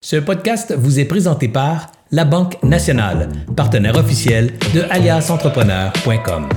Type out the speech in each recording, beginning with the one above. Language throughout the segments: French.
Ce podcast vous est présenté par La Banque Nationale, partenaire officiel de aliasentrepreneur.com.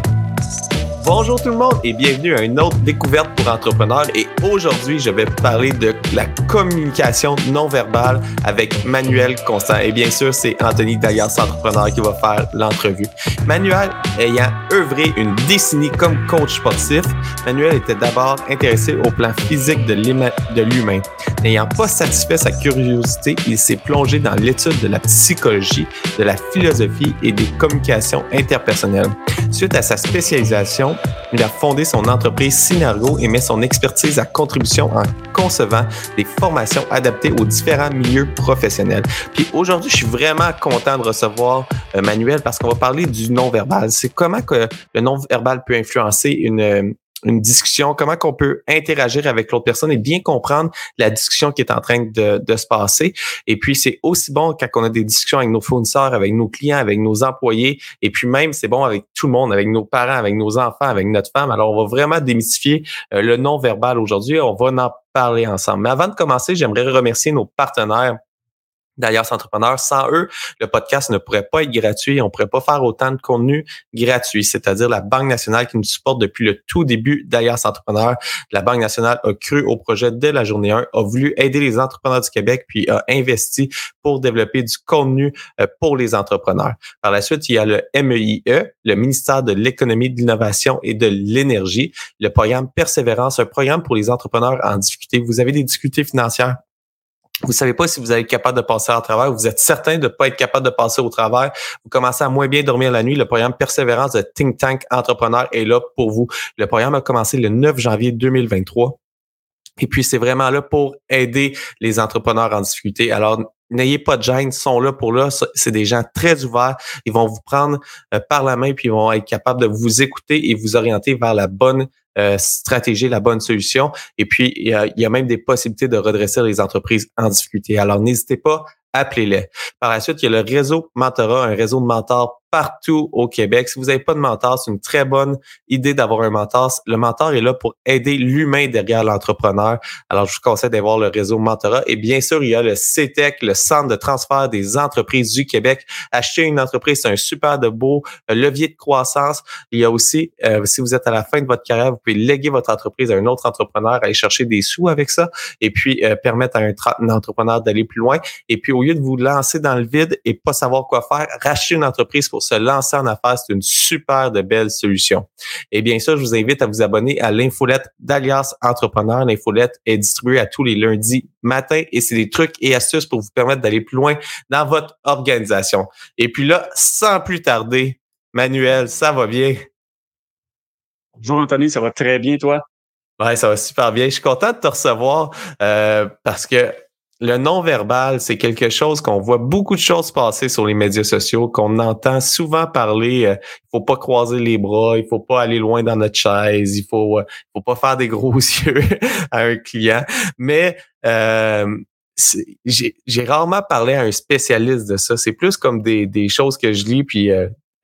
Bonjour tout le monde et bienvenue à une autre découverte pour entrepreneurs. Et aujourd'hui, je vais parler de la communication non verbale avec Manuel Constant. Et bien sûr, c'est Anthony d'Alias Entrepreneur qui va faire l'entrevue. Manuel, ayant œuvré une décennie comme coach sportif, Manuel était d'abord intéressé au plan physique de l'humain. N'ayant pas satisfait sa curiosité, il s'est plongé dans l'étude de la psychologie, de la philosophie et des communications interpersonnelles. Suite à sa spécialisation, il a fondé son entreprise Synergo et met son expertise à contribution en concevant des formations adaptées aux différents milieux professionnels. Puis aujourd'hui, je suis vraiment content de recevoir euh, Manuel parce qu'on va parler du non-verbal. C'est comment que le non-verbal peut influencer une, une discussion, comment qu'on peut interagir avec l'autre personne et bien comprendre la discussion qui est en train de, se passer. Et puis, c'est aussi bon quand on a des discussions avec nos fournisseurs, avec nos clients, avec nos employés, et puis même, c'est bon avec tout le monde, avec nos parents, avec nos enfants, avec notre femme. Alors, on va vraiment démystifier euh, le non-verbal aujourd'hui. On va en parler ensemble. Mais avant de commencer, j'aimerais remercier nos partenaires d'Alias Entrepreneurs. Sans eux, le podcast ne pourrait pas être gratuit. On ne pourrait pas faire autant de contenu gratuit, c'est-à-dire la Banque nationale qui nous supporte depuis le tout début d'Alias Entrepreneurs. La Banque nationale a cru au projet dès la journée 1, a voulu aider les entrepreneurs du Québec, puis a investi pour développer du contenu euh, pour les entrepreneurs. Par la suite, il y a le MEIE, e, le ministère de l'économie, de l'innovation et de l'énergie, le programme Persévérance, un programme pour les entrepreneurs en difficulté. Vous avez des difficultés financières, vous savez pas si vous être capable de passer au travail, vous êtes certain de ne pas être capable de passer au travail, vous commencez à moins bien dormir la nuit, le programme Persévérance de Think Tank Entrepreneur est là pour vous. Le programme a commencé le 9 janvier 2023. Et puis, c'est vraiment là pour aider les entrepreneurs en difficulté. Alors, n'ayez pas de gêne, ils sont là pour là. C'est des gens très ouverts. Ils vont vous prendre euh, par la main puis ils vont être capables de vous écouter et vous orienter vers la bonne euh, stratégie, la bonne solution. Et puis, il y, a, il y a même des possibilités de redresser les entreprises en difficulté. Alors, n'hésitez pas, appelez-les. Par la suite, il y a le réseau Mentorat, un réseau de mentors partout au Québec. Si vous n'avez pas de mentor, c'est une très bonne idée d'avoir un mentor. Le mentor est là pour aider l'humain derrière l'entrepreneur. Alors, je vous conseille d'avoir le réseau Mentorat. Et bien sûr, il y a le CETEC, le Centre de transfert des entreprises du Québec. Acheter une entreprise, c'est un super de beau euh, levier de croissance. Il y a aussi, euh, si vous êtes à la fin de votre carrière, vous pouvez léguer votre entreprise à un autre entrepreneur, aller chercher des sous avec ça et puis euh, permettre à un, un entrepreneur d'aller plus loin. Et puis, au lieu de vous lancer dans le vide et pas savoir quoi faire, racheter une entreprise pour se lancer en affaires, c'est une super de belle solution. Et bien sûr, je vous invite à vous abonner à l'infolette d'Alias Entrepreneur. L'infolette est distribuée à tous les lundis matin et c'est des trucs et astuces pour vous permettre d'aller plus loin dans votre organisation. Et puis là, sans plus tarder, Manuel, ça va bien? Bonjour Anthony, ça va très bien, toi? Ouais, ça va super bien. Je suis content de te recevoir euh, parce que le non-verbal, c'est quelque chose qu'on voit beaucoup de choses passer sur les médias sociaux, qu'on entend souvent parler. Euh, il faut pas croiser les bras, il faut pas aller loin dans notre chaise, il faut, euh, faut pas faire des gros yeux à un client. Mais euh, j'ai rarement parlé à un spécialiste de ça. C'est plus comme des, des choses que je lis, puis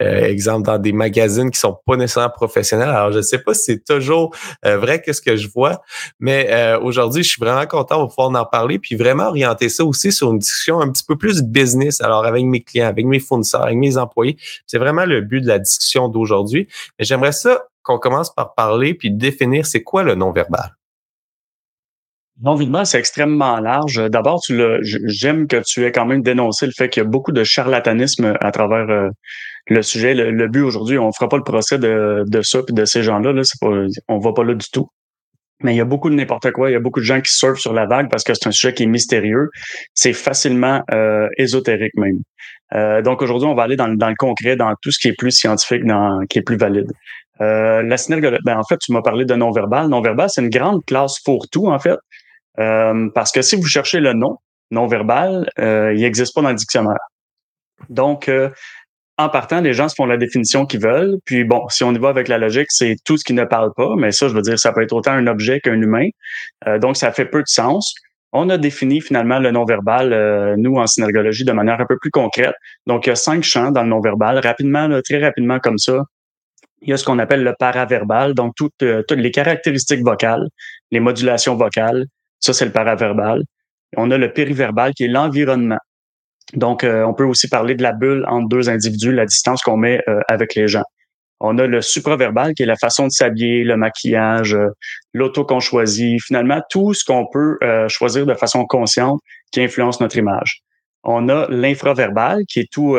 euh, euh, exemple dans des magazines qui sont pas nécessairement professionnels. Alors je sais pas si c'est toujours euh, vrai que ce que je vois, mais euh, aujourd'hui je suis vraiment content de pouvoir en parler puis vraiment orienter ça aussi sur une discussion un petit peu plus business. Alors avec mes clients, avec mes fournisseurs, avec mes employés, c'est vraiment le but de la discussion d'aujourd'hui. Mais j'aimerais ça qu'on commence par parler puis définir c'est quoi le non verbal. Non-verbal, c'est extrêmement large. D'abord, tu j'aime que tu aies quand même dénoncé le fait qu'il y a beaucoup de charlatanisme à travers le sujet, le, but aujourd'hui, on fera pas le procès de, de ça puis de ces gens-là. Là, c'est on va pas là du tout. Mais il y a beaucoup de n'importe quoi. Il y a beaucoup de gens qui surfent sur la vague parce que c'est un sujet qui est mystérieux. C'est facilement euh, ésotérique même. Euh, donc aujourd'hui, on va aller dans, dans, le concret, dans tout ce qui est plus scientifique, dans, qui est plus valide. Euh, la synergie, ben, en fait, tu m'as parlé de non-verbal. Non-verbal, c'est une grande classe pour tout, en fait. Euh, parce que si vous cherchez le nom, non-verbal, euh, il n'existe pas dans le dictionnaire. Donc, euh, en partant, les gens se font la définition qu'ils veulent. Puis bon, si on y va avec la logique, c'est tout ce qui ne parle pas. Mais ça, je veux dire, ça peut être autant un objet qu'un humain. Euh, donc, ça fait peu de sens. On a défini finalement le non-verbal, euh, nous, en synergologie, de manière un peu plus concrète. Donc, il y a cinq champs dans le non-verbal. Rapidement, très rapidement comme ça, il y a ce qu'on appelle le paraverbal, donc toutes, euh, toutes les caractéristiques vocales, les modulations vocales. Ça, c'est le paraverbal. On a le périverbal qui est l'environnement. Donc, on peut aussi parler de la bulle entre deux individus, la distance qu'on met avec les gens. On a le supraverbal qui est la façon de s'habiller, le maquillage, l'auto qu'on choisit, finalement tout ce qu'on peut choisir de façon consciente qui influence notre image. On a l'infraverbal qui est tout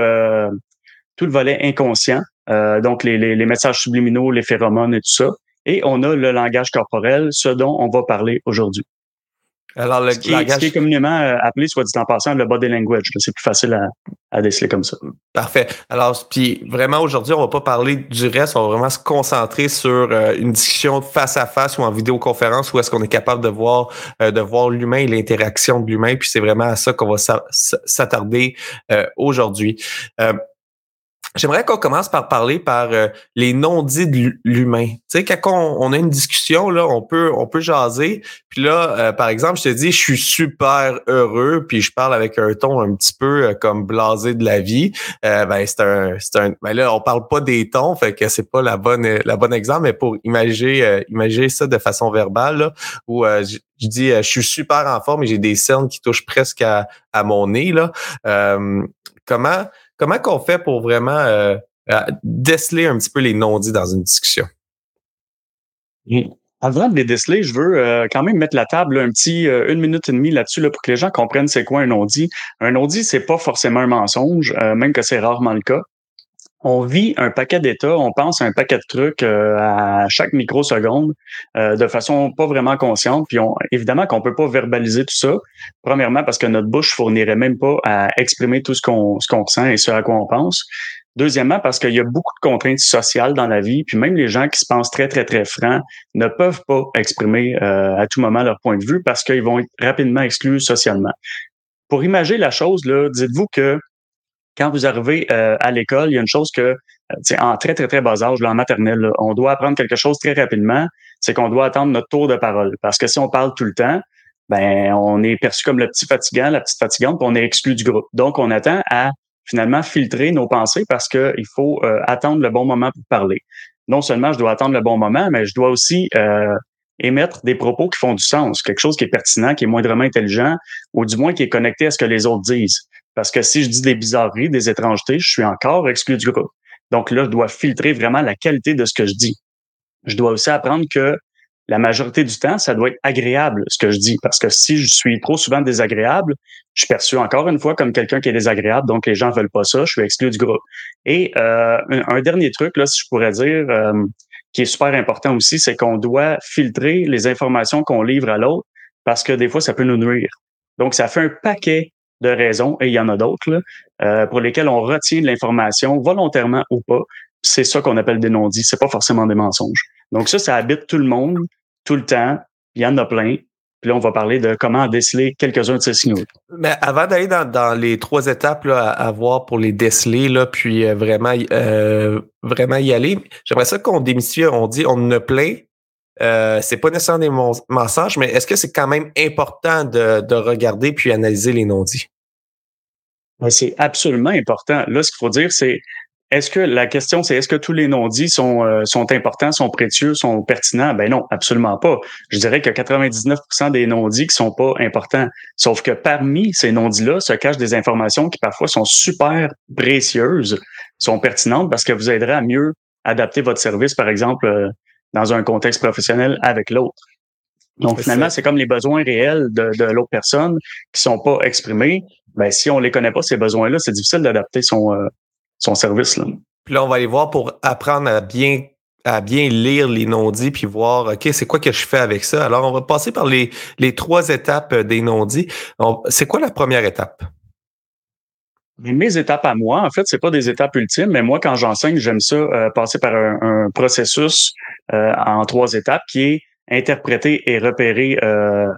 tout le volet inconscient, donc les, les, les, messages subliminaux, les phéromones et tout ça. Et on a le langage corporel, ce dont on va parler aujourd'hui. Alors, le ce, qui ce qui est communément euh, appelé, soit dit en passant, le body language. C'est plus facile à, à, déceler comme ça. Parfait. Alors, puis vraiment, aujourd'hui, on va pas parler du reste, on va vraiment se concentrer sur euh, une discussion face à face ou en vidéoconférence où est-ce qu'on est capable de voir, euh, de voir l'humain et l'interaction de l'humain. Puis c'est vraiment à ça qu'on va s'attarder aujourd'hui. J'aimerais qu'on commence par parler par euh, les non-dits de l'humain. Tu sais, quand on, a une discussion, là, on peut, on peut jaser. Puis là, euh, par exemple, je te dis, je suis super heureux, puis je parle avec un ton un petit peu euh, comme blasé de la vie. ben, c'est un, c'est un. Ben là, on parle pas des tons, fait que c'est pas la bonne, la bonne exemple, mais pour imaginer, imaginer ça de façon verbale, là, où je, dis, je suis super en forme et j'ai des cernes qui touchent presque à, à mon nez, là. comment Comment qu'on fait pour vraiment euh, déceler un petit peu les non-dits dans une discussion? Avant de les déceler, je veux euh, quand même mettre la table un petit euh, une minute et demie là-dessus là, pour que les gens comprennent c'est quoi un non-dit. Un non-dit, c'est pas forcément un mensonge, même que c'est rarement le cas on vit un paquet d'états, on pense à un paquet de trucs euh, à chaque microseconde euh, de façon pas vraiment consciente. Puis on, évidemment qu'on peut pas verbaliser tout ça. Premièrement parce que notre bouche fournirait même pas à exprimer tout ce qu'on ce qu'on ressent et ce à quoi on pense. Deuxièmement, parce qu'il y a beaucoup de contraintes sociales dans la vie, puis même les gens qui se pensent très, très, très francs ne peuvent pas exprimer euh, à tout moment leur point de vue parce qu'ils vont être rapidement exclus socialement. Pour imaginer la chose, dites-vous que quand vous arrivez euh, à l'école, il y a une chose que, euh, en très, très, très bas âge, là, en maternelle, on doit apprendre quelque chose très rapidement, c'est qu'on doit attendre notre tour de parole. Parce que si on parle tout le temps, ben on est perçu comme le petit fatigant, la petite fatigante, puis on est exclu du groupe. Donc, on attend à finalement filtrer nos pensées parce qu'il faut euh, attendre le bon moment pour parler. Non seulement je dois attendre le bon moment, mais je dois aussi émettre des propos qui font du sens, quelque chose qui est pertinent, qui est moindrement intelligent, ou du moins qui est connecté à ce que les autres disent. Parce que si je dis des bizarreries, des étrangetés, je suis encore exclu du groupe. Donc là, je dois filtrer vraiment la qualité de ce que je dis. Je dois aussi apprendre que la majorité du temps, ça doit être agréable ce que je dis. Parce que si je suis trop souvent désagréable, je suis perçu encore une fois comme quelqu'un qui est désagréable, donc les gens veulent pas ça, je suis exclu du groupe. Et euh, un, dernier truc, là, si je pourrais dire, euh, qui est super important aussi, c'est qu'on doit filtrer les informations qu'on livre à l'autre parce que des fois, ça peut nous nuire. Donc, ça fait un paquet de raisons, et il y en a d'autres, euh, pour lesquelles on retient de l'information volontairement ou pas. C'est ça qu'on appelle des non-dits. C'est pas forcément des mensonges. Donc ça, ça habite tout le monde, tout le temps. Il y en a plein. Puis là, on va parler de comment déceler quelques-uns de ces signaux. Mais avant d'aller dans, les trois étapes là, à, voir pour les déceler, là, puis euh, vraiment, euh, vraiment y aller, j'aimerais ça qu'on démystifie. On dit on ne plaît euh, c'est pas nécessairement des mensonges, mais est-ce que c'est quand même important de, regarder puis analyser les non-dits? C'est absolument important. Là, ce qu'il faut dire, c'est est-ce que la question, c'est est-ce que tous les non-dits sont, euh, sont importants, sont précieux, sont pertinents? Ben non, absolument pas. Je dirais que 99% des non-dits qui sont pas importants. Sauf que parmi ces non-dits-là se cachent des informations qui parfois sont super précieuses, sont pertinentes parce que vous aiderez à mieux adapter votre service, par exemple, euh, dans un contexte professionnel avec l'autre. Donc, finalement, c'est comme les besoins réels de, de l'autre personne qui sont pas exprimés. Ben, si on les connaît pas, ces besoins-là, c'est difficile d'adapter son, euh, son service. Là. Puis là, on va aller voir pour apprendre à bien à bien lire les non-dits puis voir OK, c'est quoi que je fais avec ça? Alors, on va passer par les, les trois étapes des non-dits. C'est quoi la première étape? Mes étapes à moi, en fait, c'est pas des étapes ultimes, mais moi, quand j'enseigne, j'aime ça euh, passer par un, processus euh, en trois étapes qui est interpréter et repérer, euh,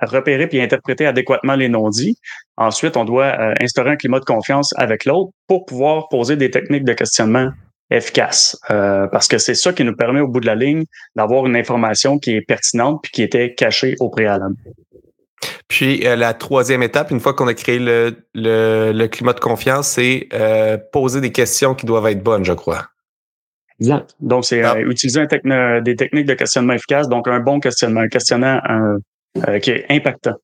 repérer puis interpréter adéquatement les non-dits. Ensuite, on doit instaurer un climat de confiance avec l'autre pour pouvoir poser des techniques de questionnement efficaces. parce que c'est ça qui nous permet au bout de la ligne d'avoir une information qui est pertinente puis qui était cachée au préalable. Puis euh, la troisième étape, une fois qu'on a créé le, le, climat de confiance, c'est euh, poser des questions qui doivent être bonnes, je crois. Exact. Donc, c'est euh, utiliser des techniques de questionnement efficaces, donc un bon questionnement, un questionnement qui est impactant.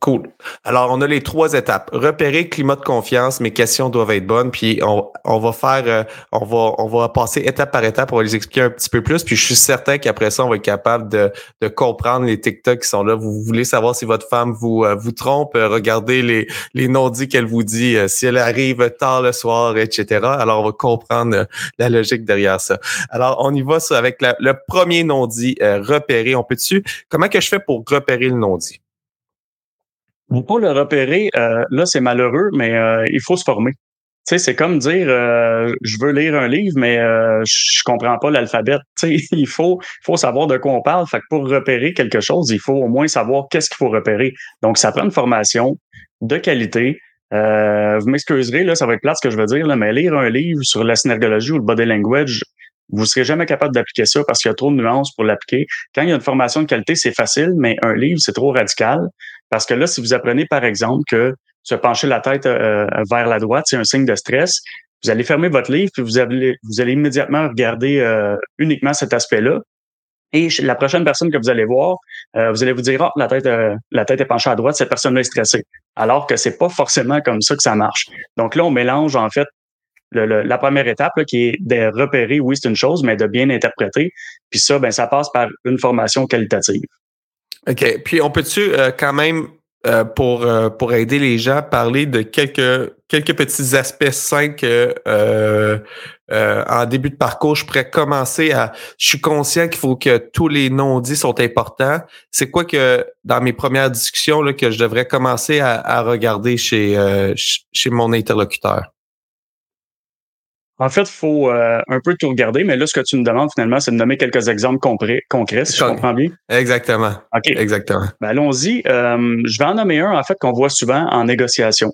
Cool. Alors, on a les trois étapes. Repérer climat de confiance, mes questions doivent être bonnes, puis on, va faire, euh, on va, on va passer étape par étape, on va les expliquer un petit peu plus, puis je suis certain qu'après ça, on va être capable de, comprendre les TikTok qui sont là. Vous voulez savoir si votre femme vous, euh, trompe, euh, regardez les, les non-dits qu'elle vous dit, si elle arrive tard le soir, etc. Alors, on va comprendre la logique derrière ça. Alors, on y va avec le premier non-dit, repérer. On peut-tu, comment que je fais pour repérer le non-dit? Pour le repérer, euh, là, c'est malheureux, mais euh, il faut se former. Tu sais, c'est comme dire euh, je veux lire un livre, mais je comprends pas l'alphabet. Tu sais, il faut, faut savoir de quoi on parle. Fait que pour repérer quelque chose, il faut au moins savoir qu'est-ce qu'il faut repérer. Donc, ça prend une formation de qualité. vous m'excuserez, là, ça va être plate ce que je veux dire, là, mais lire un livre sur la synergologie ou le body language, vous serez jamais capable d'appliquer ça parce qu'il y a trop de nuances pour l'appliquer. Quand il y a une formation de qualité, c'est facile, mais un livre, c'est trop radical. Parce que là, si vous apprenez, par exemple, que se pencher la tête euh, vers la droite, c'est un signe de stress, vous allez fermer votre livre, puis vous allez, vous allez immédiatement regarder euh, uniquement cet aspect-là. Et la prochaine personne que vous allez voir, euh, vous allez vous dire, oh, la tête, la tête est penchée à droite, cette personne-là est stressée. Alors que c'est pas forcément comme ça que ça marche. Donc là, on mélange en fait la première étape qui est de repérer, oui, c'est une chose, mais de bien interpréter. Puis ça, ben, ça passe par une formation qualitative. OK. Puis on peut-tu euh, quand même, euh, pour, euh, pour aider les gens, parler de quelques, quelques petits aspects simples en début de parcours, je pourrais commencer à. Je suis conscient qu'il faut que tous les non-dits sont importants. C'est quoi que dans mes premières discussions là, que je devrais commencer à, à regarder chez, chez mon interlocuteur? En fait, il faut euh, un peu tout regarder, mais là, ce que tu me demandes finalement, c'est de nommer quelques exemples concrets, concrets si je comprends bien. Exactement. OK. Exactement. Ben, allons-y. Euh, je vais en nommer un, en fait, qu'on voit souvent en négociation.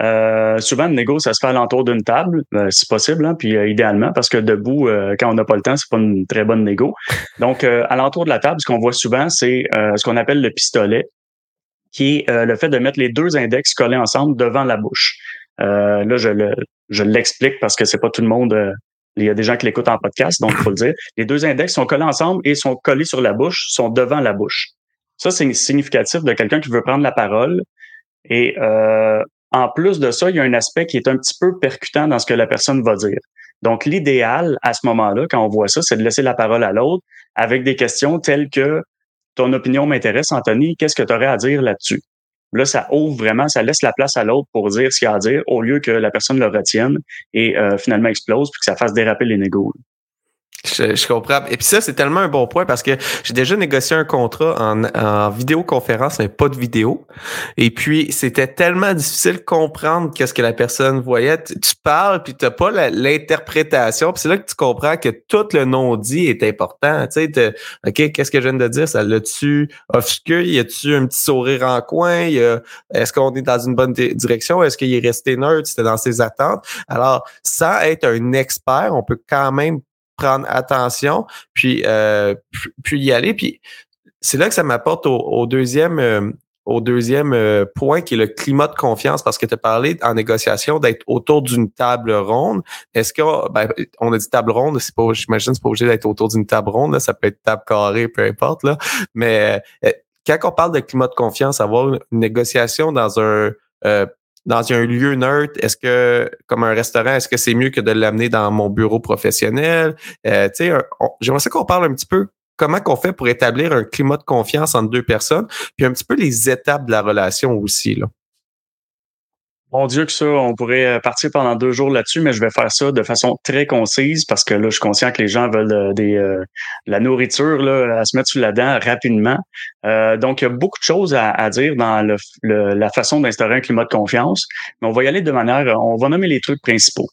Euh, souvent, le négo, ça se fait alentour d'une table, si possible, hein, puis idéalement, parce que debout, quand on n'a pas le temps, c'est pas une très bonne négo. Donc, alentour de la table, ce qu'on voit souvent, c'est ce qu'on appelle le pistolet, qui est le fait de mettre les deux index collés ensemble devant la bouche. Euh, là, je le, je l'explique parce que c'est pas tout le monde. Euh, il y a des gens qui l'écoutent en podcast, donc faut le dire. Les deux index sont collés ensemble et sont collés sur la bouche, sont devant la bouche. Ça, c'est significatif de quelqu'un qui veut prendre la parole. Et euh, en plus de ça, il y a un aspect qui est un petit peu percutant dans ce que la personne va dire. Donc, l'idéal à ce moment-là, quand on voit ça, c'est de laisser la parole à l'autre avec des questions telles que ton opinion m'intéresse, Anthony, qu'est-ce que tu aurais à dire là-dessus? Là, ça ouvre vraiment, ça laisse la place à l'autre pour dire ce qu'il a à dire au lieu que la personne le retienne et euh, finalement explose puis que ça fasse déraper les négos. Je, comprends. Et puis ça, c'est tellement un bon point parce que j'ai déjà négocié un contrat en, en vidéoconférence, mais pas de vidéo. Et puis, c'était tellement difficile de comprendre qu'est-ce que la personne voyait. Tu, parles, puis tu n'as pas l'interprétation. Puis c'est là que tu comprends que tout le non-dit est important. Tu sais, OK, qu'est-ce que je viens de dire? Ça l'a-tu obscur? Y a-tu un petit sourire en coin? Est-ce qu'on est dans une bonne direction? Est-ce qu'il est resté neutre? C'était dans ses attentes? Alors, sans être un expert, on peut quand même prendre attention, puis, euh, puis y aller. Puis c'est là que ça m'apporte au, deuxième, euh, au deuxième euh, point qui est le climat de confiance, parce que tu as parlé en négociation d'être autour d'une table ronde. Est-ce qu'on ben, on a dit table ronde, c'est pas, j'imagine, c'est pas obligé d'être autour d'une table ronde, là, ça peut être table carrée, peu importe. Là. Mais quand on parle de climat de confiance, avoir une négociation dans un dans un lieu neutre, est-ce que, comme un restaurant, est-ce que c'est mieux que de l'amener dans mon bureau professionnel? Euh, j'aimerais qu'on parle un petit peu comment qu'on fait pour établir un climat de confiance entre deux personnes, puis un petit peu les étapes de la relation aussi, là. Mon Dieu que ça, on pourrait euh, partir pendant deux jours là-dessus, mais je vais faire ça de façon très concise parce que là, je suis conscient que les gens veulent euh, des, euh, la nourriture là, à se mettre sous la dent rapidement. donc, il y a beaucoup de choses à, dire dans la façon d'instaurer un climat de confiance, mais on va y aller de manière, on va nommer les trucs principaux.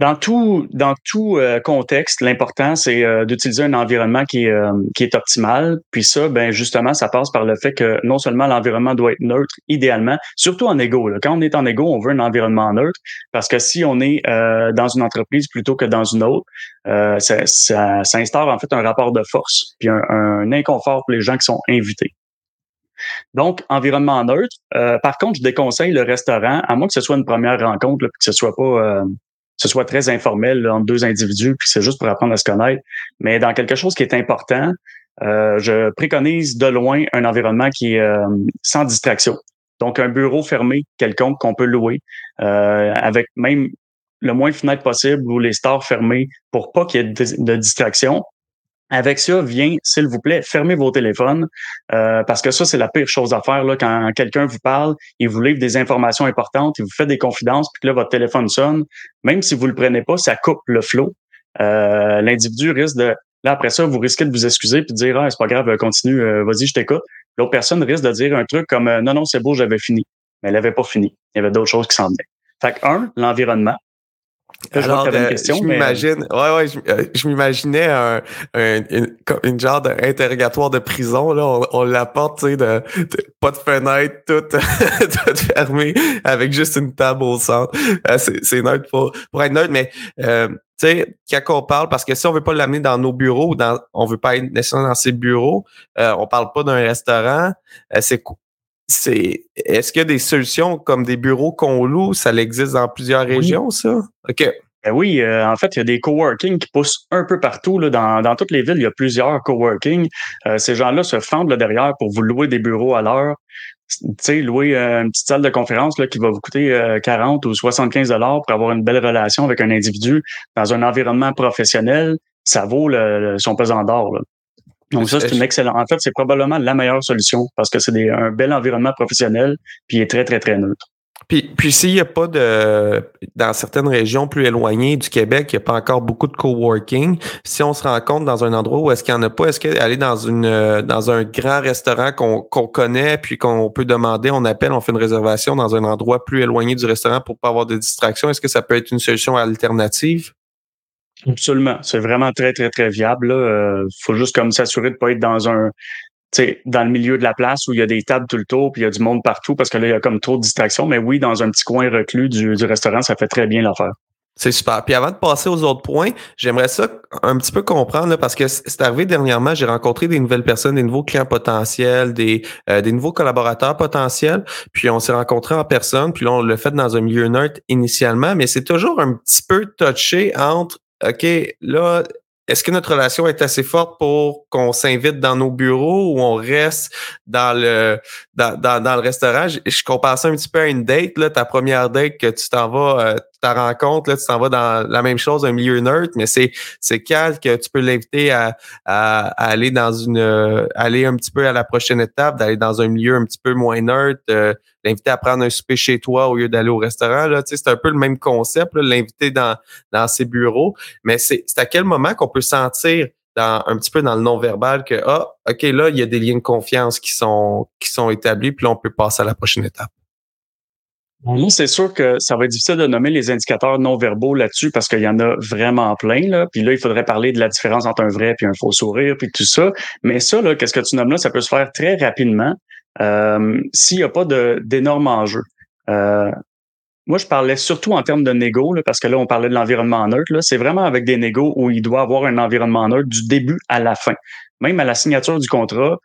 Dans tout, dans tout euh, contexte, l'important, c'est euh, d'utiliser un environnement qui est, euh, qui est optimal. Puis ça, ben justement, ça passe par le fait que non seulement l'environnement doit être neutre, idéalement, surtout en égo. Quand on est en égo, on veut un environnement neutre, parce que si on est dans une entreprise plutôt que dans une autre, ça, ça, ça, instaure en fait un rapport de force, puis un, un inconfort pour les gens qui sont invités. Donc, environnement neutre. par contre, je déconseille le restaurant, à moins que ce soit une première rencontre, là, que ce soit pas ce soit très informel entre deux individus, puis c'est juste pour apprendre à se connaître. Mais dans quelque chose qui est important, je préconise de loin un environnement qui est sans distraction. Donc, un bureau fermé quelconque qu'on peut louer, avec même le moins de fenêtres possible ou les stores fermés pour pas qu'il y ait de, de distraction. Avec ça, vient, s'il vous plaît, fermez vos téléphones, euh, parce que ça, c'est la pire chose à faire là, quand quelqu'un vous parle, il vous livre des informations importantes, il vous fait des confidences, puis que là, votre téléphone sonne. Même si vous le prenez pas, ça coupe le flot. Euh, L'individu risque de... Là, après ça, vous risquez de vous excuser puis de dire Ah, c'est pas grave, continue, euh, vas-y, je t'écoute. L'autre personne risque de dire un truc comme Non, non, c'est beau, j'avais fini. Mais elle avait pas fini. Il y avait d'autres choses qui s'en venaient. Fait que, un, l'environnement. Alors, euh, je m'imagine, ouais, ouais, je, euh, je m'imaginais un, un, une, une, genre d'interrogatoire de prison, là. On, on l'apporte, tu sais, de, pas de fenêtre, tout, tout fermé, avec juste une table au centre. Euh, c'est neutre pour, pour être neutre, mais, euh, tu sais, quand on parle, parce que si on veut pas l'amener dans nos bureaux, dans, on veut pas être nécessairement dans ses bureaux, euh, on parle pas d'un restaurant, c'est c'est est-ce qu'il y a des solutions comme des bureaux qu'on loue? Ça existe dans plusieurs régions, ça? OK. Ben oui, euh, en fait, il y a des coworking qui poussent un peu partout. Là, dans, dans toutes les villes, il y a plusieurs coworking. Euh, ces gens-là se fendent derrière pour vous louer des bureaux à l'heure. Tu sais, louer euh, une petite salle de conférence là, qui va vous coûter 40 ou 75 dollars pour avoir une belle relation avec un individu dans un environnement professionnel, ça vaut le, son pesant d'or. Donc ça, c'est une excellente. En fait, c'est probablement la meilleure solution parce que c'est un bel environnement professionnel puis il est très, très, très neutre. Puis, puis s'il n'y a pas de, dans certaines régions plus éloignées du Québec, il n'y a pas encore beaucoup de coworking. Si on se rencontre dans un endroit où est-ce qu'il n'y en a pas, est-ce qu'aller dans une, dans un grand restaurant qu'on connaît, puis qu'on peut demander, on appelle, on fait une réservation dans un endroit plus éloigné du restaurant pour pas avoir de distraction, est-ce que ça peut être une solution alternative? Absolument. C'est vraiment très, très, très viable. Il euh, faut juste comme s'assurer de ne pas être dans un dans le milieu de la place où il y a des tables tout le tour, puis il y a du monde partout parce que là, il y a comme trop de distractions. Mais oui, dans un petit coin reclus du, du restaurant, ça fait très bien l'affaire. C'est super. Puis avant de passer aux autres points, j'aimerais ça un petit peu comprendre parce que c'est arrivé dernièrement, j'ai rencontré des nouvelles personnes, des nouveaux clients potentiels, des, euh, des nouveaux collaborateurs potentiels. Puis on s'est rencontrés en personne, puis là on l'a fait dans un milieu neutre initialement, mais c'est toujours un petit peu touché entre OK, là, est-ce que notre relation est assez forte pour qu'on s'invite dans nos bureaux ou on reste dans le dans, dans, le restaurant? Je, je, compare ça un petit peu à une date, là, ta première date que tu t'en vas, euh, ta rencontre, là, tu t'en vas dans la même chose, un milieu neutre, mais c'est c'est calme que tu peux l'inviter à, à, aller dans une aller un petit peu à la prochaine étape, d'aller dans un milieu un petit peu moins neutre, euh, l'inviter à prendre un souper chez toi au lieu d'aller au restaurant. Là, c'est un peu le même concept, l'inviter dans, dans ses bureaux. Mais c'est à quel moment qu'on peut sentir dans, un petit peu dans le non-verbal que ah, OK, là, il y a des liens de confiance qui sont, qui sont établis, puis là, on peut passer à la prochaine étape? Moi, c'est sûr que ça va être difficile de nommer les indicateurs non-verbaux là-dessus parce qu'il y en a vraiment plein. Là. Puis là, il faudrait parler de la différence entre un vrai et un faux sourire, puis tout ça. Mais ça, là, qu'est-ce que tu nommes là, ça peut se faire très rapidement euh, s'il n'y a pas d'énormes enjeux. Euh, moi, je parlais surtout en termes de négo, parce que là, on parlait de l'environnement neutre. C'est vraiment avec des négos où il doit avoir un environnement neutre du début à la fin. Même à la signature du contrat,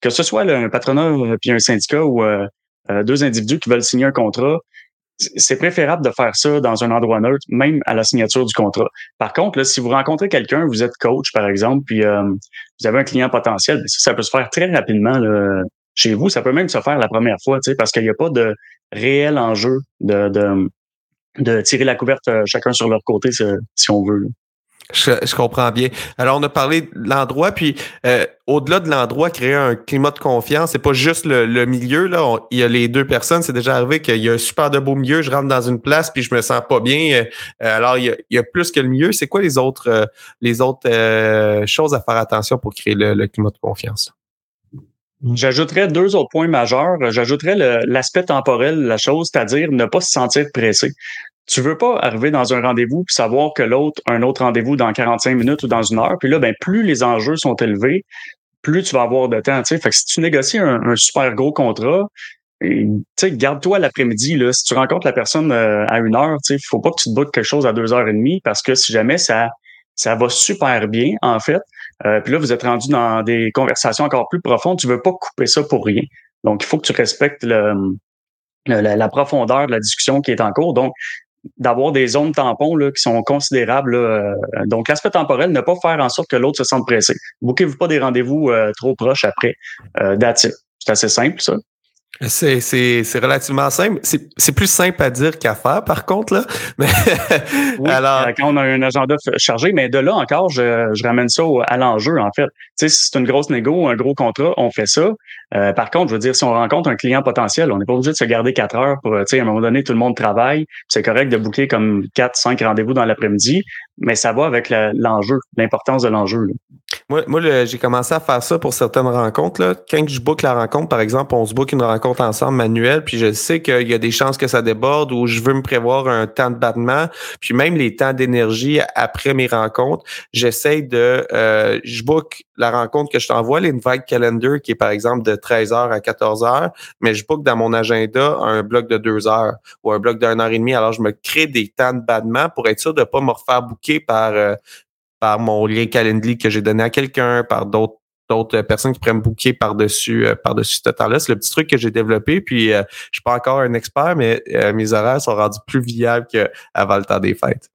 que ce soit un patronat euh, puis un syndicat ou deux individus qui veulent signer un contrat, c'est préférable de faire ça dans un endroit neutre, même à la signature du contrat. Par contre, si vous rencontrez quelqu'un, vous êtes coach, par exemple, puis vous avez un client potentiel, ben, ça, peut se faire très rapidement. Chez vous, ça peut même se faire la première fois, parce qu'il n'y a pas de réel enjeu de, de, de, tirer la couverte euh, chacun sur leur côté, si on veut. Je, comprends bien. Alors, on a parlé de l'endroit, puis euh, au-delà de l'endroit, créer un climat de confiance, c'est pas juste le, milieu. Là, il y a les deux personnes. C'est déjà arrivé qu'il y a un super de beau milieu. Je rentre dans une place, puis je me sens pas bien. Euh, alors, il y, a, plus que le milieu. C'est quoi les autres, les autres choses à faire attention pour créer le climat de confiance? J'ajouterais deux autres points majeurs. J'ajouterais l'aspect temporel de la chose, c'est-à-dire ne pas se sentir pressé. Tu veux pas arriver dans un rendez-vous puis savoir que l'autre un autre rendez-vous dans 45 minutes ou dans une heure. Puis là, ben, plus les enjeux sont élevés, plus tu vas avoir de temps. Fait que si tu négocies un, super gros contrat, garde-toi l'après-midi. Si tu rencontres la personne euh, à une heure, il faut pas que tu te bookes quelque chose à deux heures et demie parce que si jamais ça, ça va super bien, en fait, euh, puis là, vous êtes rendu dans des conversations encore plus profondes. Tu veux pas couper ça pour rien. Donc, il faut que tu respectes le, la, profondeur de la discussion qui est en cours. Donc, d'avoir des zones tampons là, qui sont considérables. Euh, donc, l'aspect temporel, ne pas faire en sorte que l'autre se sente pressé. Bouquez-vous pas des rendez-vous euh, trop proches après. Euh, C'est assez simple, ça. C'est, c'est, c'est relativement simple. C'est, c'est plus simple à dire qu'à faire, par contre, là. Mais alors... Euh, quand on a un agenda chargé, mais de là encore, je, je ramène ça à l'enjeu, en fait. Tu sais, si c'est une grosse négo, un gros contrat, on fait ça. Euh, par contre, je veux dire, si on rencontre un client potentiel, on n'est pas obligé de se garder quatre heures pour, tu sais, à un moment donné, tout le monde travaille. C'est correct de boucler comme quatre, cinq rendez-vous dans l'après-midi, mais ça va avec l'enjeu, l'importance de l'enjeu. Moi, moi j'ai commencé à faire ça pour certaines rencontres. Là. Quand je book la rencontre, par exemple, on se book une rencontre ensemble manuelle, puis je sais qu'il y a des chances que ça déborde ou je veux me prévoir un temps de battement, puis même les temps d'énergie après mes rencontres, j'essaie de... Euh, je book la rencontre que je t'envoie, l'invite calendar, qui est par exemple de 13h à 14h, mais je book dans mon agenda un bloc de 2 heures ou un bloc d'une heure et demie. Alors, je me crée des temps de battement pour être sûr de ne pas me refaire booker par, euh, par mon lien Calendly que j'ai donné à quelqu'un, par d'autres d'autres personnes qui prennent booker par-dessus euh, par-dessus ce temps-là. C'est le petit truc que j'ai développé. Puis euh, je suis pas encore un expert, mais euh, mes horaires sont rendus plus viables qu'avant le temps des fêtes.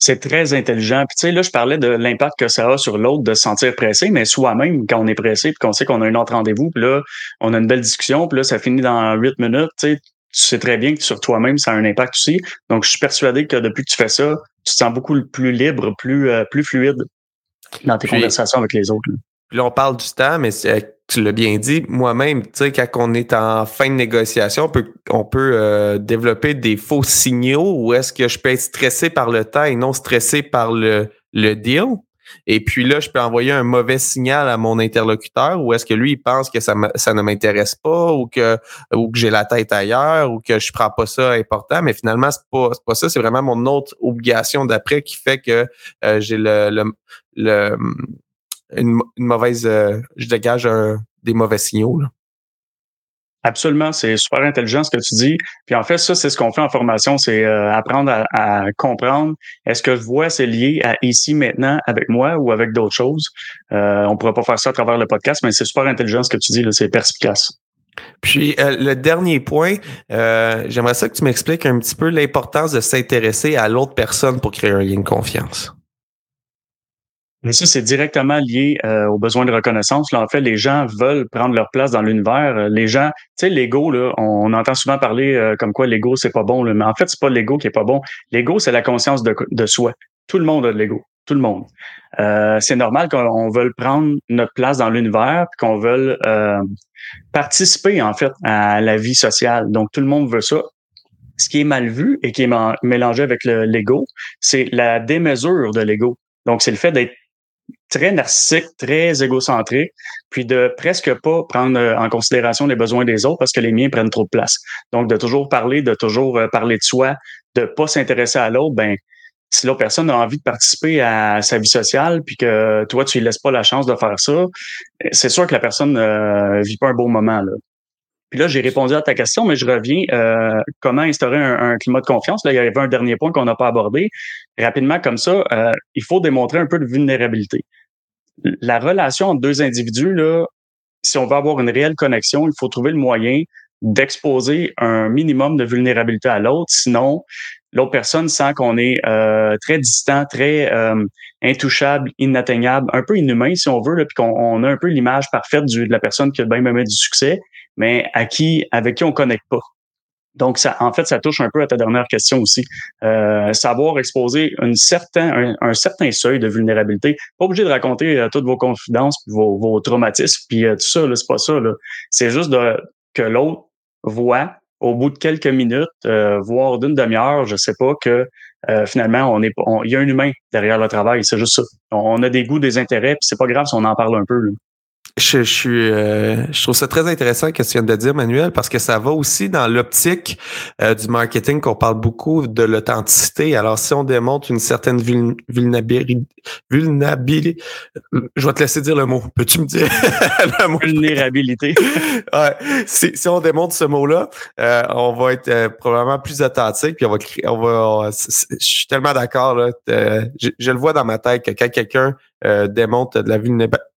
C'est très intelligent. Puis tu sais, là, je parlais de l'impact que ça a sur l'autre de se sentir pressé, mais soi-même, quand on est pressé, puis qu'on sait qu'on a un autre rendez-vous, puis là, on a une belle discussion, puis là, ça finit dans huit minutes, tu sais, tu sais très bien que sur toi-même, ça a un impact aussi. Donc, je suis persuadé que depuis que tu fais ça, tu te sens beaucoup plus libre, plus, euh, plus fluide dans tes conversations avec les autres. Puis là, on parle du temps, mais tu l'as bien dit, moi-même, tu sais, quand on est en fin de négociation, on peut, on peut euh, développer des faux signaux où est-ce que je peux être stressé par le temps et non stressé par le, le deal. Et puis là, je peux envoyer un mauvais signal à mon interlocuteur ou est-ce que lui, il pense que ça, ça ne m'intéresse pas ou que, ou que j'ai la tête ailleurs ou que je prends pas ça important. Mais finalement, c'est pas, pas ça. C'est vraiment mon autre obligation d'après qui fait que euh, j'ai le, le, une, mauvaise, euh, je dégage des mauvais signaux. Là. Absolument, c'est super intelligent ce que tu dis. Puis en fait, ça, c'est ce qu'on fait en formation, c'est euh, apprendre à, comprendre est-ce que je vois c'est lié à ici maintenant avec moi ou avec d'autres choses? Euh, on pourrait pas faire ça à travers le podcast, mais c'est super intelligent ce que tu dis, c'est perspicace. Puis euh, le dernier point, j'aimerais ça que tu m'expliques un petit peu l'importance de s'intéresser à l'autre personne pour créer un lien de confiance. Mais ça, c'est directement lié euh, aux besoins de reconnaissance. Là, en fait, les gens veulent prendre leur place dans l'univers. Euh, les gens, tu sais, l'ego, là, on, entend souvent parler euh, comme quoi l'ego, c'est pas bon. Là, mais en fait, c'est pas l'ego qui est pas bon. L'ego, c'est la conscience de, de, soi. Tout le monde a de l'ego. Tout le monde. c'est normal qu'on veuille prendre notre place dans l'univers, puis qu'on veuille participer, en fait, à la vie sociale. Donc, tout le monde veut ça. Ce qui est mal vu et qui est mélangé avec l'ego, c'est la démesure de l'ego. Donc, c'est le fait d'être très narcissique, très égocentrique, puis de presque pas prendre euh, en considération les besoins des autres parce que les miens prennent trop de place. Donc, de toujours parler, de toujours euh, parler de soi, de pas s'intéresser à l'autre, ben si l'autre personne a envie de participer à sa vie sociale, puis que toi, tu lui laisses pas la chance de faire ça, c'est sûr que la personne ne vit pas un beau moment. Là. Puis là, j'ai répondu à ta question, mais je reviens. Euh, comment instaurer un, climat de confiance? Là, il y avait un dernier point qu'on n'a pas abordé. Rapidement, comme ça, euh, il faut démontrer un peu de vulnérabilité. La relation entre deux individus, là, si on veut avoir une réelle connexion, il faut trouver le moyen d'exposer un minimum de vulnérabilité à l'autre. Sinon, l'autre personne sent qu'on est euh, très distant, très intouchable, inatteignable, un peu inhumain si on veut, puis qu'on a un peu l'image parfaite de la personne qui a bien même du succès mais à qui, avec qui on connecte pas. Donc, ça, en fait, ça touche un peu à ta dernière question aussi. Euh, savoir exposer une certain, un, certain seuil de vulnérabilité. Pas obligé de raconter euh, toutes vos confidences, vos, vos traumatismes, puis euh, tout ça, c'est pas ça. C'est juste de, que l'autre voit au bout de quelques minutes, voire d'une demi-heure, je sais pas, que finalement, on est, il y a un humain derrière le travail. C'est juste ça. On, a des goûts, des intérêts, puis c'est pas grave si on en parle un peu. Là. Je, je, suis, euh, je trouve ça très intéressant ce que tu viens de dire, Manuel, parce que ça va aussi dans l'optique euh, du marketing qu'on parle beaucoup de l'authenticité. Alors, si on démontre une certaine vulnérabilité, vulnérabilité, je vais te laisser dire le mot. Peux-tu me dire? Le mot? Vulnérabilité. ouais. Si, si, on démontre ce mot-là, euh, on va être probablement plus authentique, puis on va, on va, je suis tellement d'accord là. Je, je, le vois dans ma tête que quand quelqu'un démontre de la vulnérabilité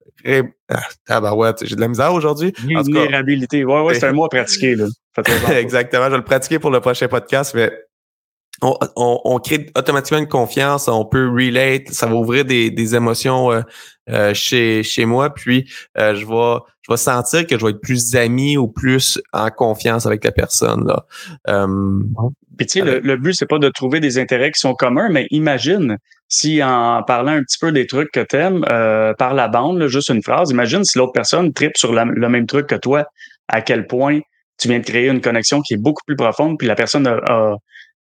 ah, bah ouais, j'ai de la misère aujourd'hui. Vulnérabilité. Ouais, ouais, c'est un mot à pratiquer, là. Exactement. Je vais le pratiquer pour le prochain podcast, mais on, crée automatiquement une confiance, on peut relate, ça va ouvrir des, des émotions euh, euh, chez, chez moi, puis euh, je vais je vais sentir que je vais être plus ami ou plus en confiance avec la personne. Là. puis tu sais, le, le, but, c'est pas de trouver des intérêts qui sont communs, mais imagine si en parlant un petit peu des trucs que tu aimes par la bande, juste une phrase, imagine si l'autre personne tripe sur le même truc que toi, à quel point tu viens de créer une connexion qui est beaucoup plus profonde, puis la personne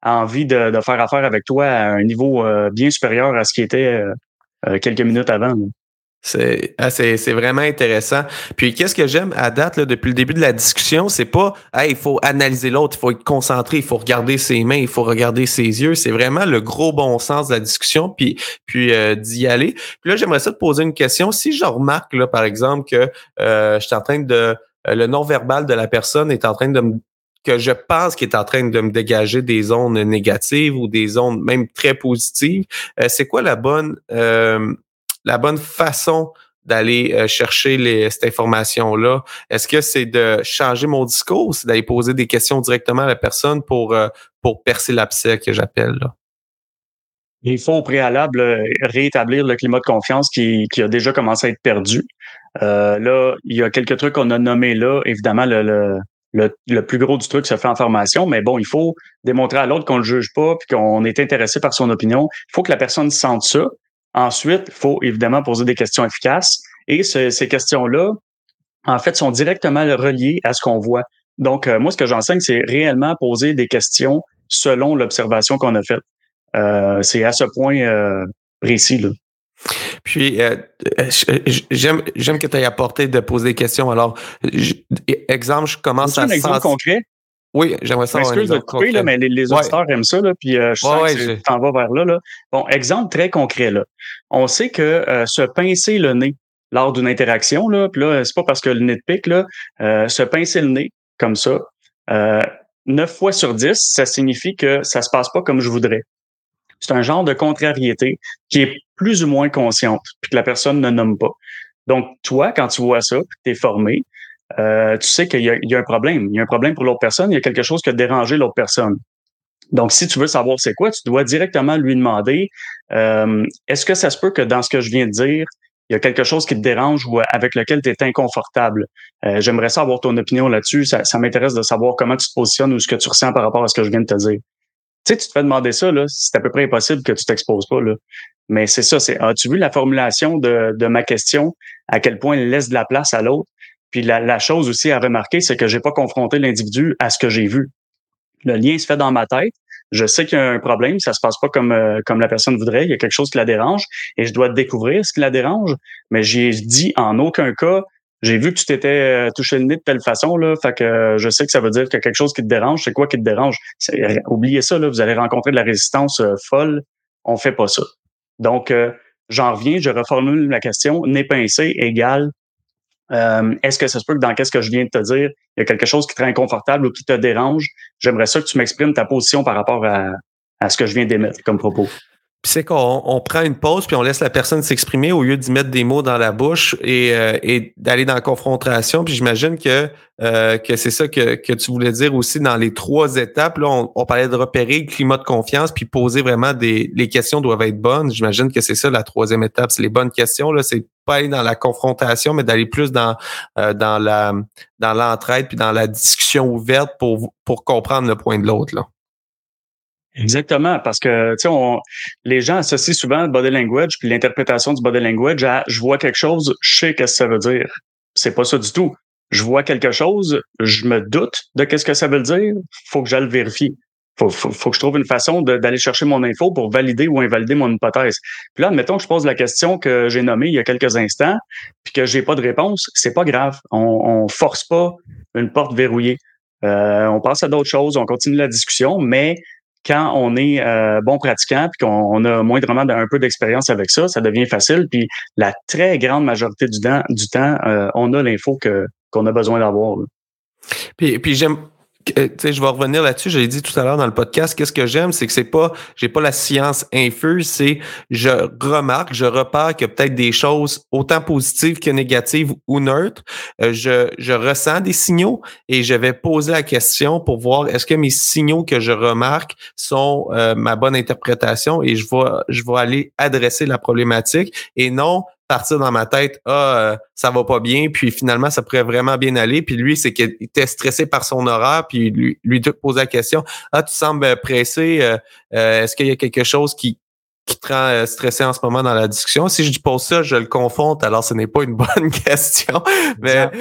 a envie de, faire affaire avec toi à un niveau euh, bien supérieur à ce qui était euh, euh, quelques minutes avant. C'est c'est vraiment intéressant. Puis qu'est-ce que j'aime à date là, depuis le début de la discussion, c'est pas il faut analyser l'autre, il faut être concentré, il faut regarder ses mains, il faut regarder ses yeux. C'est vraiment le gros bon sens de la discussion, puis puis d'y aller. Puis là, j'aimerais ça te poser une question. Si je remarque là, par exemple, que je suis en train de le non-verbal de la personne est en train de me que je pense qu'il est en train de me dégager des ondes négatives ou des ondes même très positives. Euh, c'est quoi la bonne euh, la bonne façon d'aller euh, chercher les, cette information-là? Est-ce que c'est de changer mon discours, c'est d'aller poser des questions directement à la personne pour, pour percer l'abcès que j'appelle? Il faut au préalable rétablir le climat de confiance qui, a déjà commencé à être perdu. là, il y a quelques trucs qu'on a nommés là. Évidemment, le le, plus gros du truc se fait en formation, mais bon, il faut démontrer à l'autre qu'on ne le juge pas puis qu'on est intéressé par son opinion. Il faut que la personne sente ça. Ensuite, il faut évidemment poser des questions efficaces. Et ces questions-là, en fait, sont directement reliées à ce qu'on voit. Donc, euh, moi, ce que j'enseigne, c'est réellement poser des questions selon l'observation qu'on a faite. Euh, c'est à ce point euh, précis. Là. Puis, euh, euh, j'aime, j'aime que tu aies apporté de poser des questions. Alors, exemple, je commence à. un exemple concret? Oui, j'aimerais savoir. Excuse de couper, là, mais les, auditeurs aiment ça, là, puis euh, je sens que tu t'en vas vers là, là. Bon, exemple très concret, là. On sait que se pincer le nez lors d'une interaction, là, puis là, c'est pas parce que le nez te pique, là, se pincer le nez, comme ça, neuf fois sur dix, ça signifie que ça se passe pas comme je voudrais c'est un genre de contrariété qui est plus ou moins consciente, puis que la personne ne nomme pas. Donc, toi, quand tu vois ça, tu es formé, euh, tu sais qu'il y, a un problème. Il y a un problème pour l'autre personne, il y a quelque chose qui a dérangé l'autre personne. Donc, si tu veux savoir c'est quoi, tu dois directement lui demander euh, est-ce que ça se peut que dans ce que je viens de dire, il y a quelque chose qui te dérange ou avec lequel tu es inconfortable? Euh, j'aimerais savoir ton opinion là-dessus. Ça, ça m'intéresse de savoir comment tu te positionnes ou ce que tu ressens par rapport à ce que je viens de te dire. Tu sais, tu te fais demander ça, là, c'est à peu près impossible que tu t'exposes pas. Là. Mais c'est ça, c'est as-tu vu la formulation de, de ma question, à quel point elle laisse de la place à l'autre? Puis la, chose aussi à remarquer, c'est que j'ai pas confronté l'individu à ce que j'ai vu. Le lien se fait dans ma tête. Je sais qu'il y a un problème, ça se passe pas comme euh, comme la personne voudrait. Il y a quelque chose qui la dérange et je dois découvrir ce qui la dérange. Mais j'ai dit en aucun cas, j'ai vu que tu t'étais euh, touché le nez de telle façon, là, fait que euh, je sais que ça veut dire qu'il y a quelque chose qui te dérange. C'est quoi qui te dérange? Oubliez ça, là, vous allez rencontrer de la résistance folle. On fait pas ça. Donc, j'en reviens, je reformule la question. Nez pincé égale est-ce que ça se peut que dans qu'est-ce que je viens de te dire, il y a quelque chose qui te rend inconfortable ou qui te dérange? J'aimerais ça que tu m'exprimes ta position par rapport à, à ce que je viens d'émettre comme propos c'est qu'on on prend une pause puis on laisse la personne s'exprimer au lieu d'y mettre des mots dans la bouche et, euh, et d'aller dans la confrontation. Puis j'imagine que euh, que c'est ça que, que tu voulais dire aussi dans les trois étapes. Là, on, on, parlait de repérer le climat de confiance puis poser vraiment des les questions doivent être bonnes. J'imagine que c'est ça la troisième étape, c'est les bonnes questions. Là, c'est pas aller dans la confrontation, mais d'aller plus dans euh, dans la dans l'entraide puis dans la discussion ouverte pour pour comprendre le point de l'autre. Là. Exactement, parce que tu sais, les gens associent souvent le body language puis l'interprétation du body language à je vois quelque chose, je sais qu'est-ce que ça veut dire. C'est pas ça du tout. Je vois quelque chose, je me doute de qu'est-ce que ça veut dire, faut que j'aille le vérifier. Faut, faut, que je trouve une façon d'aller chercher mon info pour valider ou invalider mon hypothèse. Puis là, admettons que je pose la question que j'ai nommée il y a quelques instants, puis que j'ai pas de réponse, c'est pas grave. On, on force pas une porte verrouillée. Euh, on passe à d'autres choses, on continue la discussion, mais quand on est euh, bon pratiquant puis qu'on a moindrement un peu d'expérience avec ça, ça devient facile. Puis la très grande majorité du temps, euh, on a l'info qu'on a besoin d'avoir. Puis, j'aime je vais revenir là-dessus. Je l'ai dit tout à l'heure dans le podcast. Qu'est-ce que j'aime, c'est que c'est pas, j'ai pas la science infuse. C'est, je remarque, je repère qu'il y a peut-être des choses autant positives que négatives ou neutres. Euh, je, je ressens des signaux et je vais poser la question pour voir est-ce que mes signaux que je remarque sont euh, ma bonne interprétation et je vais, je vais aller adresser la problématique et non partir dans ma tête, ah, euh, ça va pas bien, puis finalement, ça pourrait vraiment bien aller. Puis lui, c'est qu'il était stressé par son horaire, puis lui, lui pose la question, ah, tu sembles pressé, euh, euh, est-ce qu'il y a quelque chose qui, qui te rend stressé en ce moment dans la discussion? Si je pose ça, je le confonde, alors ce n'est pas une bonne question. mais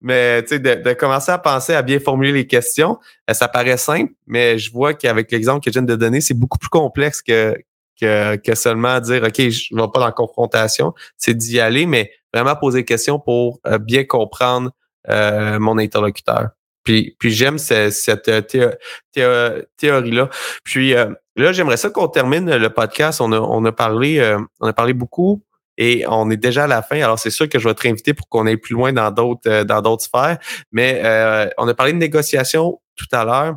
mais tu sais, de, de, commencer à penser à bien formuler les questions, ça paraît simple, mais je vois qu'avec l'exemple que je viens de donner, c'est beaucoup plus complexe que, que, seulement dire OK, je ne vais pas dans la confrontation. C'est d'y aller, mais vraiment poser des questions pour euh, bien comprendre euh, mon interlocuteur. Puis, puis j'aime cette, euh, théorie-là. Puis là, j'aimerais ça qu'on termine le podcast. On a, on a parlé, on a parlé beaucoup et on est déjà à la fin. Alors, c'est sûr que je vais te réinviter pour qu'on aille plus loin dans d'autres dans d'autres sphères. Mais on a parlé de négociation tout à l'heure.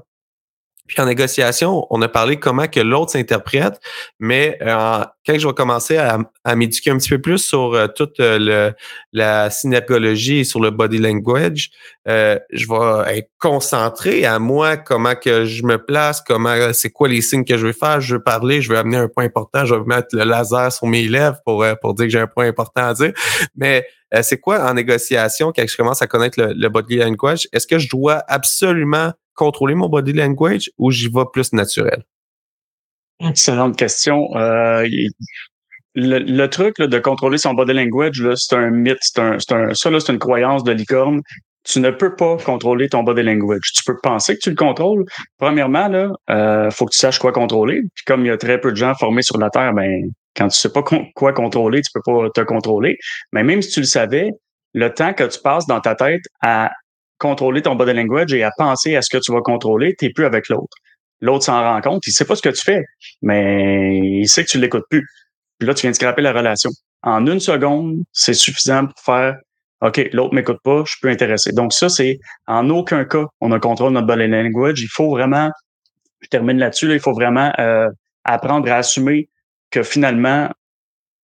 Puis en négociation, on a parlé comment que l'autre s'interprète, mais euh, quand je vais commencer à, m'éduquer un petit peu plus sur euh, toute euh, le, la synergologie et sur le body language, euh, je vais être concentré à moi, comment que je me place, comment c'est quoi les signes que je vais faire. Je veux parler, je veux amener un point important, je vais mettre le laser sur mes lèvres pour, pour dire que j'ai un point important à dire. Mais c'est quoi en négociation quand je commence à connaître le, le body language? Est-ce que je dois absolument contrôler mon body language ou j'y vais plus naturel? Excellente question. Euh, le, truc de contrôler son body language, c'est un mythe, c'est un, un, ça c'est une croyance de licorne. Tu ne peux pas contrôler ton body language. Tu peux penser que tu le contrôles. Premièrement, là, euh, faut que tu saches quoi contrôler. Puis comme il y a très peu de gens formés sur la Terre, ben quand tu sais pas quoi contrôler, tu peux pas te contrôler. Mais même si tu le savais, le temps que tu passes dans ta tête à contrôler ton body language et à penser à ce que tu vas contrôler, tu n'es plus avec l'autre. L'autre s'en rend compte, il sait pas ce que tu fais, mais il sait que tu l'écoutes plus. Puis là, tu viens de scraper la relation. En une seconde, c'est suffisant pour faire OK, l'autre m'écoute pas, je suis plus intéressé. Donc, ça, c'est en aucun cas, on a contrôle notre body language. Il faut vraiment, je termine là-dessus, il faut vraiment euh, apprendre à assumer que finalement,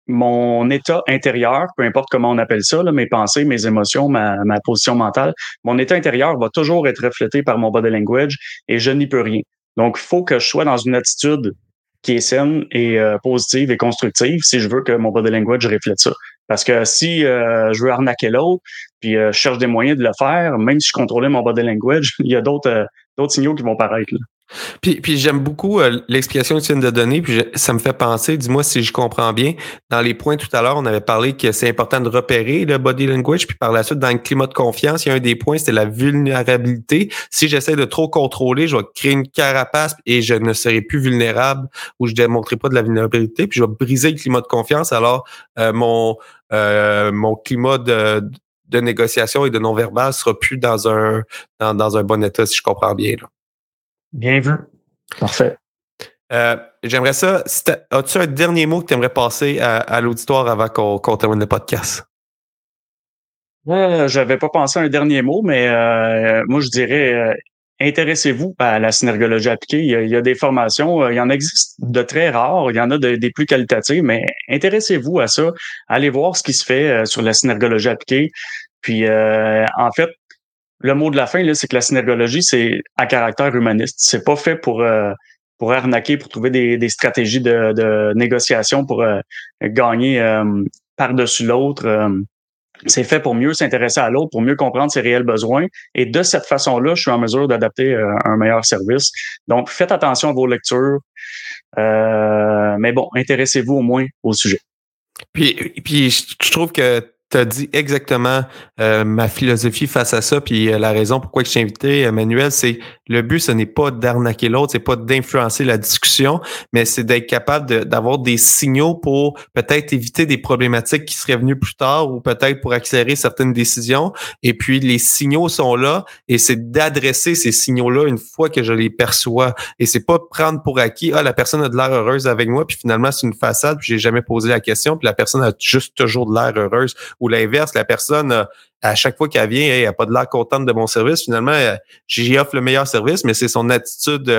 mon état intérieur, peu importe comment on appelle ça, mes pensées, mes émotions, ma, position mentale, mon état intérieur va toujours être reflété par mon body language et je n'y peux rien. Donc, il faut que je sois dans une attitude qui est saine et euh, positive et constructive si je veux que mon body language reflète ça. Parce que si euh, je veux arnaquer l'autre, puis euh, je cherche des moyens de le faire, même si je contrôlais mon body language, il y a d'autres d'autres signaux qui vont paraître. Là. Puis, j'aime beaucoup euh, l'explication que tu viens de donner, puis ça me fait penser, dis-moi si je comprends bien, dans les points tout à l'heure, on avait parlé que c'est important de repérer le body language, puis par la suite, dans le climat de confiance, il y a un des points, c'était la vulnérabilité. Si j'essaie de trop contrôler, je vais créer une carapace et je ne serai plus vulnérable ou je ne démontrerai pas de la vulnérabilité, puis je vais briser le climat de confiance. Alors, euh, mon, euh, mon climat de, de négociation et de non-verbal sera plus dans un, dans, dans un bon état, si je comprends bien. Là. Bien vu. Parfait. Euh, j'aimerais ça. As-tu un dernier mot que tu aimerais passer à, l'auditoire avant qu'on termine le podcast? Euh, je n'avais pas pensé à un dernier mot, mais euh, moi, je dirais intéressez-vous à la synergologie appliquée. Il y, a, des formations, il y en existe de très rares, il y en a des plus qualitatives, mais intéressez-vous à ça. Allez voir ce qui se fait sur la synergologie appliquée. Puis, en fait, le mot de la fin, c'est que la synergologie, c'est à caractère humaniste. C'est pas fait pour euh, pour arnaquer, pour trouver des, stratégies de, négociation pour euh, gagner euh, par-dessus l'autre. c'est fait pour mieux s'intéresser à l'autre, pour mieux comprendre ses réels besoins. Et de cette façon-là, je suis en mesure d'adapter un meilleur service. Donc, faites attention à vos lectures. mais bon, intéressez-vous au moins au sujet. Puis, puis je trouve que tu as dit exactement euh, ma philosophie face à ça, puis euh, la raison pourquoi je t'ai invité, Emmanuel, c'est le but, ce n'est pas d'arnaquer l'autre, c'est pas d'influencer la discussion, mais c'est d'être capable d'avoir des signaux pour peut-être éviter des problématiques qui seraient venues plus tard ou peut-être pour accélérer certaines décisions. Et puis les signaux sont là et c'est d'adresser ces signaux-là une fois que je les perçois. Et c'est pas prendre pour acquis, ah, la personne a de l'air heureuse avec moi, puis finalement c'est une façade, puis j'ai jamais posé la question, puis la personne a juste toujours de l'air heureuse ou l'inverse, la personne à chaque fois qu'elle vient, elle n'a pas de l'air contente de mon service. Finalement, j'y offre le meilleur service, mais c'est son attitude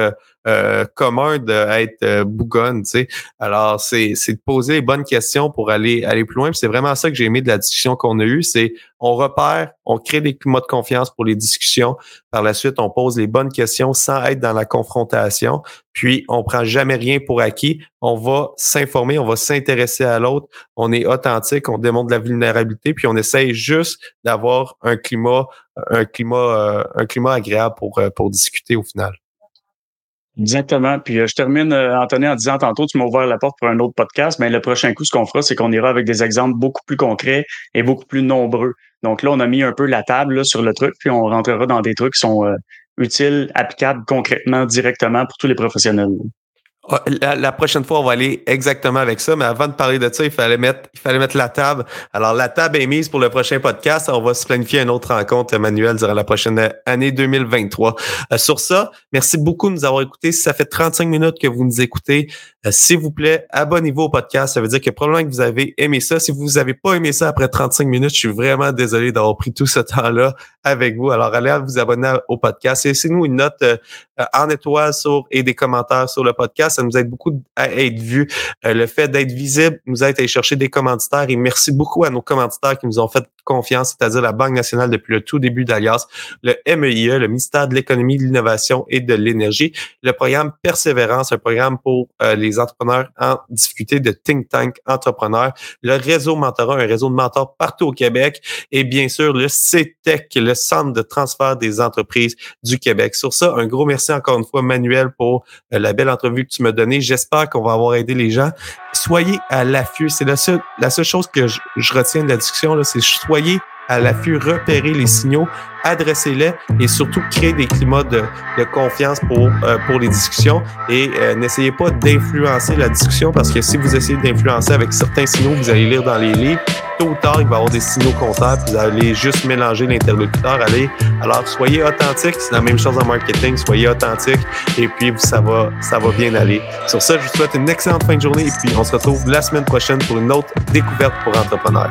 euh, commun d'être euh, bougonne, tu sais. Alors, c'est, de poser les bonnes questions pour aller, aller plus loin. c'est vraiment ça que j'ai aimé de la discussion qu'on a eue. C'est on repère, on crée des climats de confiance pour les discussions. Par la suite, on pose les bonnes questions sans être dans la confrontation. Puis, on prend jamais rien pour acquis. On va s'informer, on va s'intéresser à l'autre. On est authentique, on démontre de la vulnérabilité, puis on essaye juste d'avoir un climat, un climat, euh, un climat agréable pour, pour discuter au final. Exactement. Puis euh, je termine, euh, Anthony, en disant tantôt, tu m'as ouvert la porte pour un autre podcast, mais le prochain coup, ce qu'on fera, c'est qu'on ira avec des exemples beaucoup plus concrets et beaucoup plus nombreux. Donc là, on a mis un peu la table sur le truc, puis on rentrera dans des trucs qui sont euh, utiles, applicables concrètement, directement pour tous les professionnels. Ah, la, prochaine fois, on va aller exactement avec ça, mais avant de parler de ça, il fallait mettre, il fallait mettre la table. Alors, la table est mise pour le prochain podcast. On va se planifier une autre rencontre manuelle durant la prochaine année 2023. Euh, sur ça, merci beaucoup de nous avoir écoutés. Si ça fait 35 minutes que vous nous écoutez, euh, s'il vous plaît, abonnez-vous au podcast. Ça veut dire que probablement que vous avez aimé ça. Si vous n'avez pas aimé ça après 35 minutes, je suis vraiment désolé d'avoir pris tout ce temps-là avec vous. Alors, allez vous abonner au podcast. Laissez-nous une note euh, en étoile sur et des commentaires sur le podcast ça nous aide beaucoup à être vu. Euh, le fait d'être visible nous aide à aller chercher des commanditaires et merci beaucoup à nos commanditaires qui nous ont fait confiance, c'est-à-dire la Banque nationale depuis le tout début d'Alias, le MEIE, le ministère de l'économie, de l'innovation et de l'énergie, le programme Persévérance, un programme pour euh, les entrepreneurs en difficulté de think tank entrepreneurs, le réseau mentorat, un réseau de mentors partout au Québec et bien sûr le CETEC, le Centre de transfert des entreprises du Québec. Sur ça, un gros merci encore une fois, Manuel, pour euh, la belle entrevue que tu m'as donnée. J'espère qu'on va avoir aidé les gens. Soyez à l'affût. C'est la seule, la seule chose que je, retiens de la discussion, c'est soyez à l'affût, repérer les signaux, adressez-les et surtout créer des climats de, de confiance pour, euh, pour les discussions. Et euh, n'essayez pas d'influencer la discussion parce que si vous essayez d'influencer avec certains signaux que vous allez lire dans les livres, tôt ou tard, il va y avoir des signaux contraires, puis vous allez juste mélanger l'interlocuteur. Allez, alors soyez authentique, c'est la même chose en marketing, soyez authentique et puis ça va, ça va bien aller. Sur ça, je vous souhaite une excellente fin de journée et puis on se retrouve la semaine prochaine pour une autre découverte pour entrepreneurs.